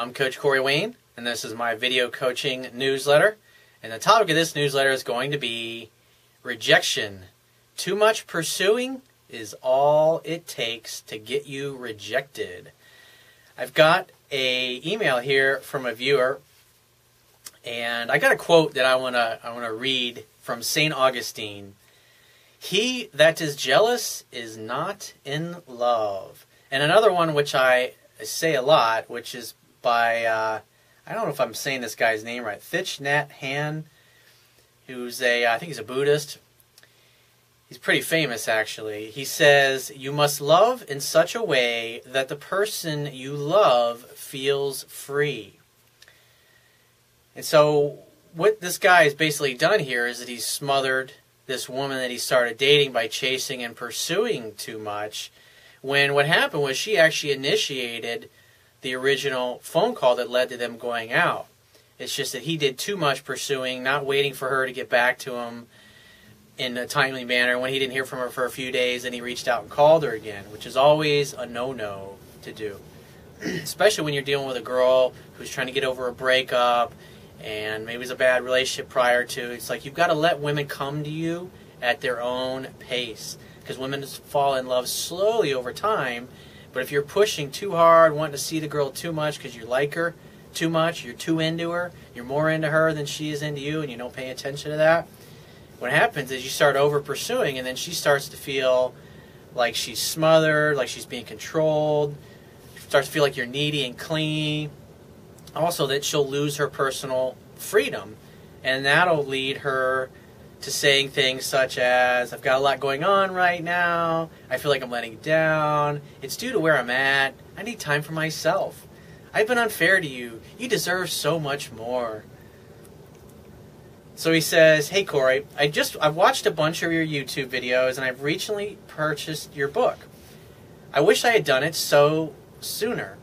I'm Coach Corey Wayne, and this is my video coaching newsletter. And the topic of this newsletter is going to be rejection. Too much pursuing is all it takes to get you rejected. I've got a email here from a viewer, and I got a quote that I want to I want to read from St. Augustine. He that is jealous is not in love. And another one which I say a lot, which is by uh, I don't know if I'm saying this guy's name right, Thich Nhat Hanh, who's a I think he's a Buddhist. He's pretty famous actually. He says, "You must love in such a way that the person you love feels free." And so what this guy has basically done here is that he's smothered this woman that he started dating by chasing and pursuing too much when what happened was she actually initiated the original phone call that led to them going out. It's just that he did too much pursuing, not waiting for her to get back to him in a timely manner. When he didn't hear from her for a few days, then he reached out and called her again, which is always a no no to do. Especially when you're dealing with a girl who's trying to get over a breakup and maybe it's a bad relationship prior to. It's like you've got to let women come to you at their own pace because women fall in love slowly over time but if you're pushing too hard, wanting to see the girl too much because you like her too much, you're too into her, you're more into her than she is into you, and you don't pay attention to that, what happens is you start over pursuing, and then she starts to feel like she's smothered, like she's being controlled, starts to feel like you're needy and clingy. Also, that she'll lose her personal freedom, and that'll lead her to saying things such as, I've got a lot going on right now, I feel like I'm letting down, it's due to where I'm at, I need time for myself. I've been unfair to you, you deserve so much more. So he says, Hey Corey, I just I've watched a bunch of your YouTube videos and I've recently purchased your book. I wish I had done it so sooner.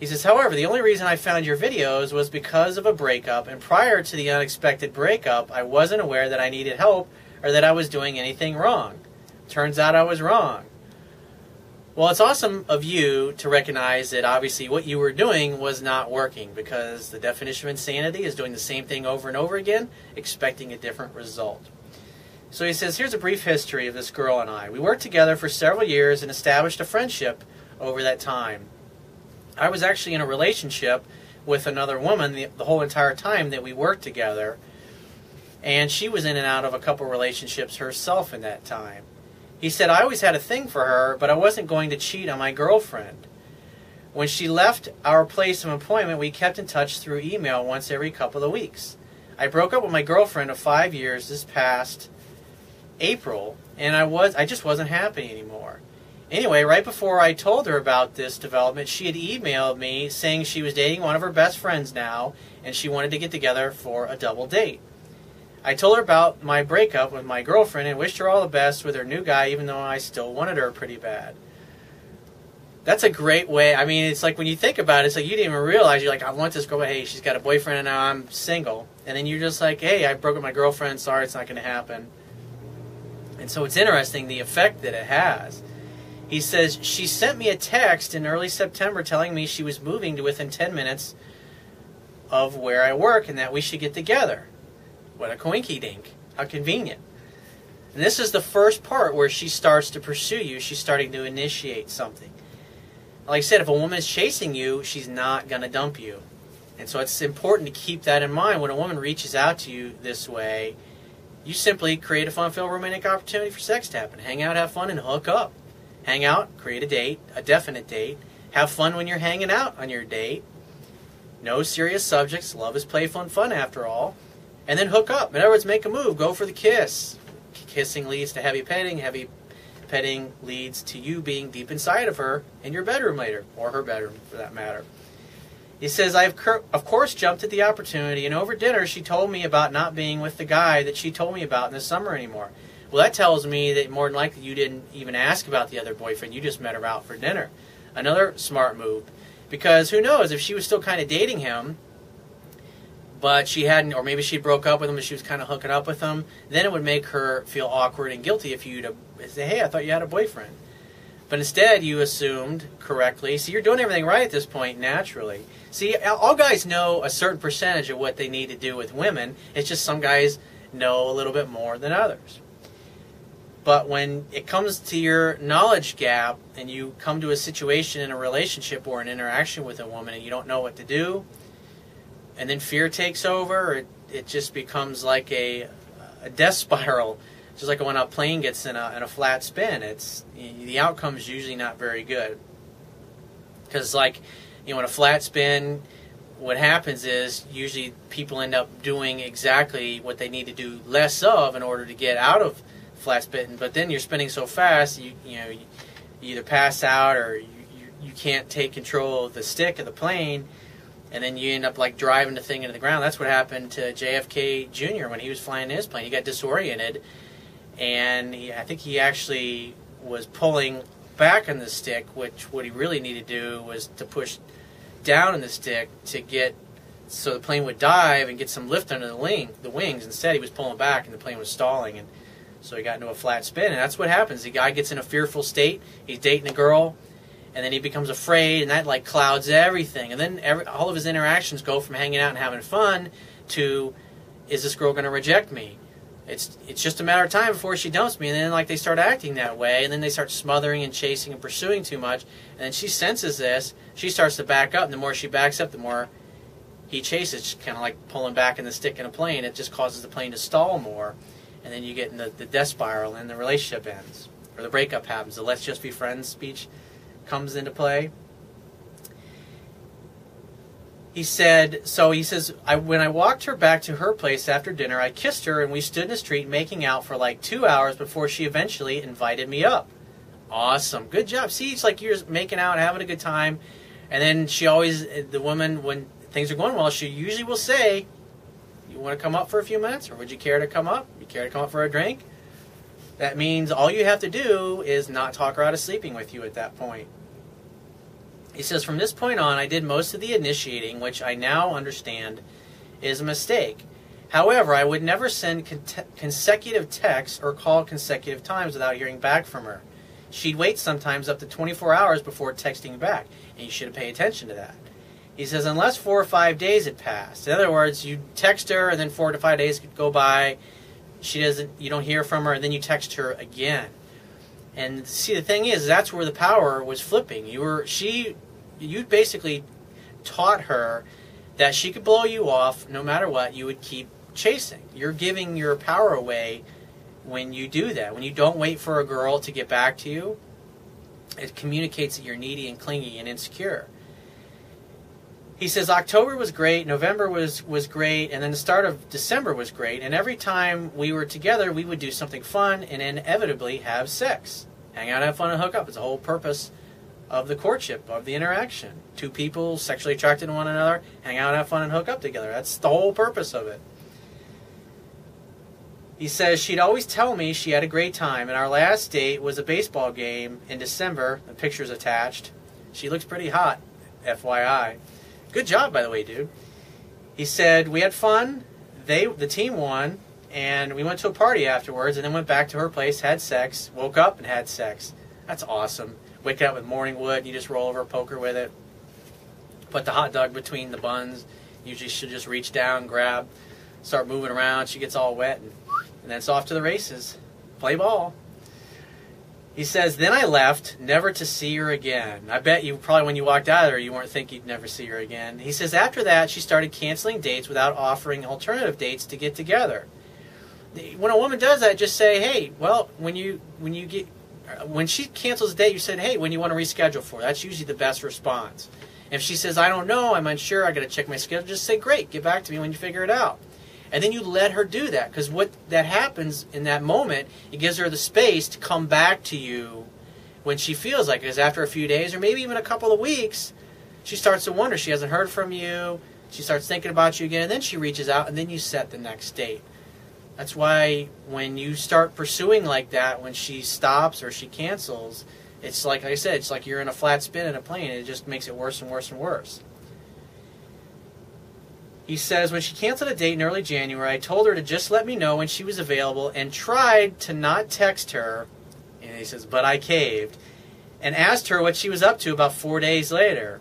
He says, however, the only reason I found your videos was because of a breakup, and prior to the unexpected breakup, I wasn't aware that I needed help or that I was doing anything wrong. Turns out I was wrong. Well, it's awesome of you to recognize that obviously what you were doing was not working because the definition of insanity is doing the same thing over and over again, expecting a different result. So he says, Here's a brief history of this girl and I. We worked together for several years and established a friendship over that time. I was actually in a relationship with another woman the, the whole entire time that we worked together. And she was in and out of a couple relationships herself in that time. He said, I always had a thing for her, but I wasn't going to cheat on my girlfriend. When she left our place of employment, we kept in touch through email once every couple of weeks. I broke up with my girlfriend of five years this past April, and I was I just wasn't happy anymore. Anyway, right before I told her about this development, she had emailed me saying she was dating one of her best friends now and she wanted to get together for a double date. I told her about my breakup with my girlfriend and wished her all the best with her new guy, even though I still wanted her pretty bad. That's a great way. I mean, it's like when you think about it, it's like you didn't even realize you're like, I want this girl, but hey, she's got a boyfriend and now I'm single. And then you're just like, hey, I broke up my girlfriend. Sorry, it's not going to happen. And so it's interesting the effect that it has. He says, She sent me a text in early September telling me she was moving to within 10 minutes of where I work and that we should get together. What a coinky dink. How convenient. And this is the first part where she starts to pursue you. She's starting to initiate something. Like I said, if a woman is chasing you, she's not going to dump you. And so it's important to keep that in mind. When a woman reaches out to you this way, you simply create a fun filled romantic opportunity for sex to happen. Hang out, have fun, and hook up. Hang out, create a date, a definite date. Have fun when you're hanging out on your date. No serious subjects. Love is playful and fun after all. And then hook up. In other words, make a move. Go for the kiss. Kissing leads to heavy petting. Heavy petting leads to you being deep inside of her in your bedroom later, or her bedroom for that matter. He says, I've of course jumped at the opportunity, and over dinner she told me about not being with the guy that she told me about in the summer anymore. Well, that tells me that more than likely you didn't even ask about the other boyfriend. You just met her out for dinner. Another smart move. Because who knows, if she was still kind of dating him, but she hadn't, or maybe she broke up with him and she was kind of hooking up with him, then it would make her feel awkward and guilty if you'd say, hey, I thought you had a boyfriend. But instead, you assumed correctly. So you're doing everything right at this point naturally. See, all guys know a certain percentage of what they need to do with women. It's just some guys know a little bit more than others. But when it comes to your knowledge gap and you come to a situation in a relationship or an interaction with a woman and you don't know what to do, and then fear takes over, it, it just becomes like a, a death spiral just like when a plane gets in a, in a flat spin, it's the outcome is usually not very good. Because like you know, in a flat spin, what happens is usually people end up doing exactly what they need to do less of in order to get out of flat spin. But then you're spinning so fast, you you know, you, either pass out or you, you, you can't take control of the stick of the plane and then you end up like driving the thing into the ground. That's what happened to JFK Jr. when he was flying his plane. He got disoriented and he, I think he actually was pulling back on the stick, which what he really needed to do was to push down on the stick to get so the plane would dive and get some lift under the wing, the wings. Instead, he was pulling back, and the plane was stalling, and so he got into a flat spin. And that's what happens. The guy gets in a fearful state. He's dating a girl, and then he becomes afraid, and that like clouds everything. And then every, all of his interactions go from hanging out and having fun to, is this girl going to reject me? it's it's just a matter of time before she dumps me and then like they start acting that way and then they start smothering and chasing and pursuing too much and then she senses this she starts to back up and the more she backs up the more he chases kind of like pulling back in the stick in a plane it just causes the plane to stall more and then you get in the, the death spiral and the relationship ends or the breakup happens the let's just be friends speech comes into play he said, so he says, I, when I walked her back to her place after dinner, I kissed her and we stood in the street making out for like two hours before she eventually invited me up. Awesome. Good job. See, it's like you're making out, having a good time. And then she always, the woman, when things are going well, she usually will say, You want to come up for a few minutes? Or would you care to come up? Care to come up for a drink? That means all you have to do is not talk her out of sleeping with you at that point. He says, From this point on, I did most of the initiating, which I now understand is a mistake. However, I would never send con- consecutive texts or call consecutive times without hearing back from her. She'd wait sometimes up to 24 hours before texting back, and you should pay attention to that. He says, unless four or five days had passed. In other words, you text her, and then four to five days could go by. She doesn't, you don't hear from her, and then you text her again. And see, the thing is, that's where the power was flipping. You were she, you basically taught her that she could blow you off no matter what. You would keep chasing. You're giving your power away when you do that. When you don't wait for a girl to get back to you, it communicates that you're needy and clingy and insecure. He says October was great, November was was great, and then the start of December was great. And every time we were together, we would do something fun and inevitably have sex, hang out, have fun, and hook up. It's the whole purpose of the courtship, of the interaction. Two people sexually attracted to one another, hang out, have fun, and hook up together. That's the whole purpose of it. He says she'd always tell me she had a great time, and our last date was a baseball game in December. The picture's attached. She looks pretty hot, FYI. Good job, by the way, dude. He said we had fun. They the team won, and we went to a party afterwards, and then went back to her place, had sex, woke up and had sex. That's awesome. Wake up with morning wood, you just roll over poker with it. Put the hot dog between the buns. Usually she'll just reach down, grab, start moving around. She gets all wet, and, and then it's off to the races. Play ball. He says, Then I left, never to see her again. I bet you probably when you walked out of there, you weren't thinking you'd never see her again. He says, After that, she started canceling dates without offering alternative dates to get together. When a woman does that, just say, Hey, well, when you when you get when she cancels a date, you said, Hey, when you want to reschedule for? That's usually the best response. If she says, I don't know, I'm unsure, I got to check my schedule, just say, Great, get back to me when you figure it out and then you let her do that because what that happens in that moment it gives her the space to come back to you when she feels like it because after a few days or maybe even a couple of weeks she starts to wonder. She hasn't heard from you. She starts thinking about you again and then she reaches out and then you set the next date. That's why when you start pursuing like that when she stops or she cancels it's like, like i said it's like you're in a flat spin in a plane it just makes it worse and worse and worse he says, when she canceled a date in early January, I told her to just let me know when she was available and tried to not text her. And he says, but I caved. and asked her what she was up to about four days later.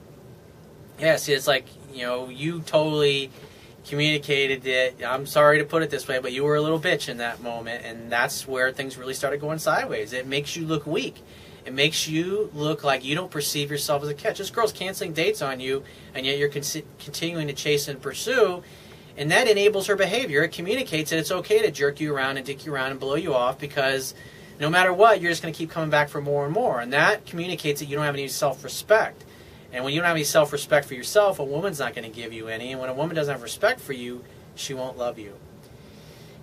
Yeah, see, it's like, you know, you totally communicated it. I'm sorry to put it this way, but you were a little bitch in that moment, and that's where things really started going sideways. It makes you look weak. It makes you look like you don't perceive yourself as a catch. This girl's canceling dates on you, and yet you're con- continuing to chase and pursue, and that enables her behavior. It communicates that it's okay to jerk you around and dick you around and blow you off because no matter what, you're just going to keep coming back for more and more, and that communicates that you don't have any self-respect. And when you don't have any self-respect for yourself, a woman's not going to give you any. And when a woman doesn't have respect for you, she won't love you.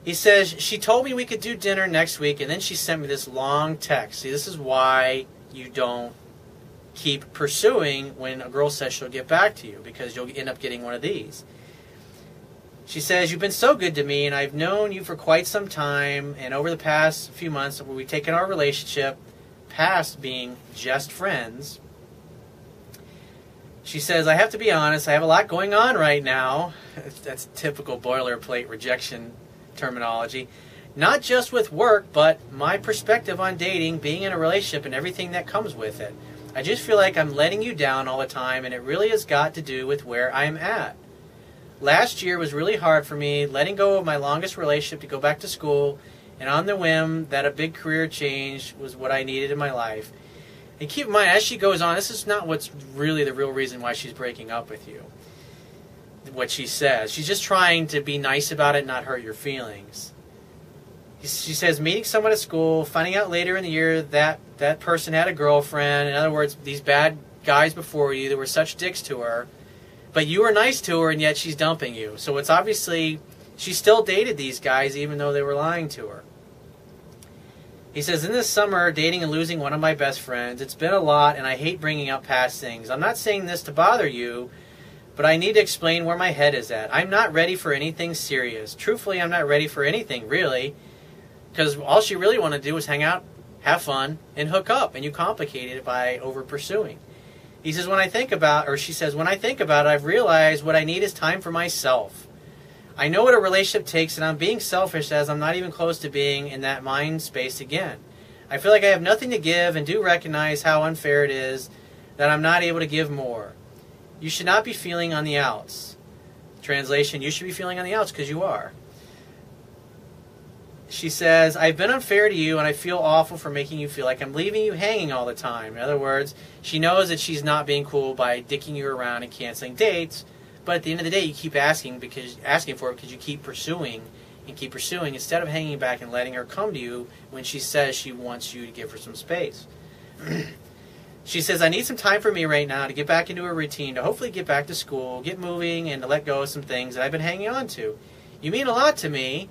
He says, She told me we could do dinner next week, and then she sent me this long text. See, this is why you don't keep pursuing when a girl says she'll get back to you, because you'll end up getting one of these. She says, You've been so good to me, and I've known you for quite some time, and over the past few months, we've taken our relationship past being just friends. She says, I have to be honest, I have a lot going on right now. That's typical boilerplate rejection terminology. Not just with work, but my perspective on dating, being in a relationship, and everything that comes with it. I just feel like I'm letting you down all the time, and it really has got to do with where I'm at. Last year was really hard for me, letting go of my longest relationship to go back to school, and on the whim that a big career change was what I needed in my life. And keep in mind, as she goes on, this is not what's really the real reason why she's breaking up with you. What she says. She's just trying to be nice about it, not hurt your feelings. She says, meeting someone at school, finding out later in the year that that person had a girlfriend. In other words, these bad guys before you that were such dicks to her. But you were nice to her, and yet she's dumping you. So it's obviously, she still dated these guys even though they were lying to her. He says, In this summer, dating and losing one of my best friends, it's been a lot, and I hate bringing up past things. I'm not saying this to bother you, but I need to explain where my head is at. I'm not ready for anything serious. Truthfully, I'm not ready for anything, really, because all she really wanted to do was hang out, have fun, and hook up, and you complicated it by over pursuing. He says, When I think about, or she says, When I think about it, I've realized what I need is time for myself. I know what a relationship takes, and I'm being selfish as I'm not even close to being in that mind space again. I feel like I have nothing to give and do recognize how unfair it is that I'm not able to give more. You should not be feeling on the outs. Translation, you should be feeling on the outs because you are. She says, I've been unfair to you and I feel awful for making you feel like I'm leaving you hanging all the time. In other words, she knows that she's not being cool by dicking you around and canceling dates but at the end of the day, you keep asking because asking for it because you keep pursuing and keep pursuing instead of hanging back and letting her come to you when she says she wants you to give her some space. she says, I need some time for me right now to get back into a routine, to hopefully get back to school, get moving, and to let go of some things that I've been hanging on to. You mean a lot to me,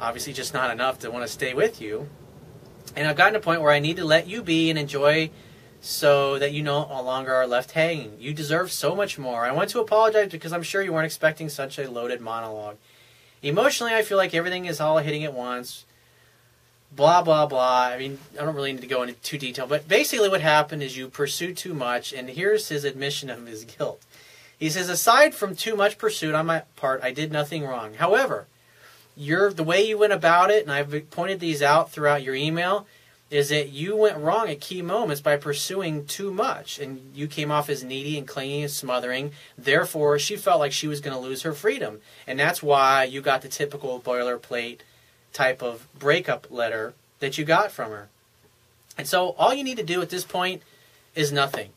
obviously just not enough to want to stay with you. And I've gotten to a point where I need to let you be and enjoy so that you no longer are left hanging. You deserve so much more. I want to apologize because I'm sure you weren't expecting such a loaded monologue. Emotionally, I feel like everything is all hitting at once. Blah, blah, blah. I mean, I don't really need to go into too detail, but basically what happened is you pursued too much, and here's his admission of his guilt. He says, aside from too much pursuit on my part, I did nothing wrong. However, your the way you went about it, and I've pointed these out throughout your email, is that you went wrong at key moments by pursuing too much and you came off as needy and clingy and smothering therefore she felt like she was going to lose her freedom and that's why you got the typical boilerplate type of breakup letter that you got from her and so all you need to do at this point is nothing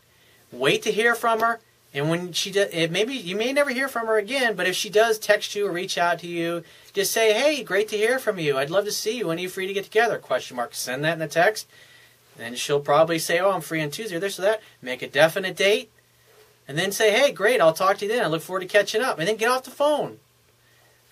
wait to hear from her and when she does, maybe you may never hear from her again, but if she does text you or reach out to you, just say, "Hey, great to hear from you. I'd love to see you. When are you free to get together?" Question mark. Send that in a text. Then she'll probably say, "Oh, I'm free on Tuesday or this or that." Make a definite date, and then say, "Hey, great. I'll talk to you then. I look forward to catching up." And then get off the phone.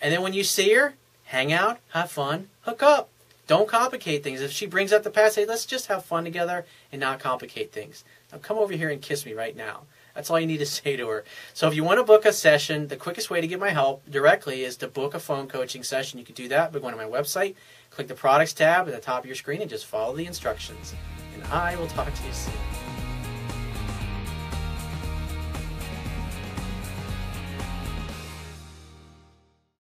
And then when you see her, hang out, have fun, hook up. Don't complicate things. If she brings up the past, say, "Let's just have fun together and not complicate things." Now come over here and kiss me right now. That's all you need to say to her. So if you want to book a session, the quickest way to get my help directly is to book a phone coaching session. You can do that by going to my website, click the products tab at the top of your screen, and just follow the instructions. And I will talk to you soon.